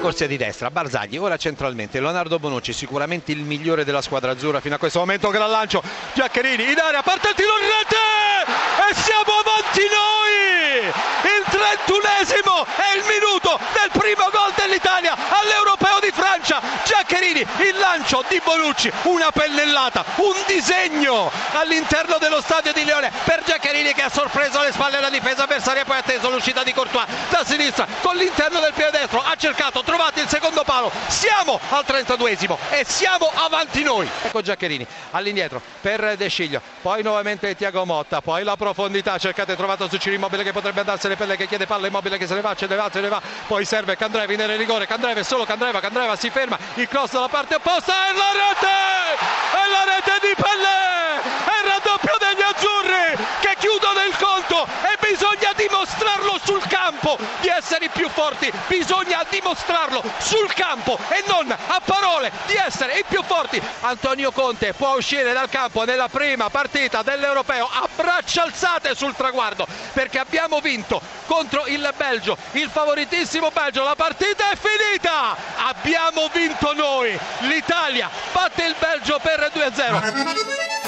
corsia di destra, Barzagli, ora centralmente, Leonardo Bonucci, sicuramente il migliore della squadra azzurra fino a questo momento, gran lancio, Giaccherini in area, parte il tiro in rete e siamo avanti noi! Il trentunesimo è il minuto del primo gol dell'Italia all'Europeo di Francia, Giaccherini, il lancio di Bonucci, una pennellata, un disegno all'interno dello stadio di Leone per Giaccherini che ha sorpreso alle spalle la difesa avversaria, poi ha atteso l'uscita di Courtois da sinistra con l'interno del piede destro, ha cercato, trovato il secondo palo, siamo al 32esimo e siamo avanti noi. Ecco Giaccherini all'indietro per De Sciglio, poi nuovamente Tiago Motta, poi la profondità, cercate trovato su Ciro Immobile che potrebbe andarsene pelle che chiede palla Immobile che se ne va, ce ne va, ce ne va, poi serve Candreva in rigore, Candreva solo Candreva, Candreva si ferma, il cross dalla parte opposta e la rete! E la rete di Pelle! È il raddoppio degli azzurri che chiudono il conto e bisogna dimostrarlo sul campo di essere i più forti, bisogna dimostrarlo sul campo e non a parole di essere i più forti. Antonio Conte può uscire dal campo nella prima partita dell'Europeo a braccia alzate sul traguardo perché abbiamo vinto contro il Belgio, il favoritissimo Belgio, la partita è finita, abbiamo vinto noi, l'Italia batte il Belgio per 2-0.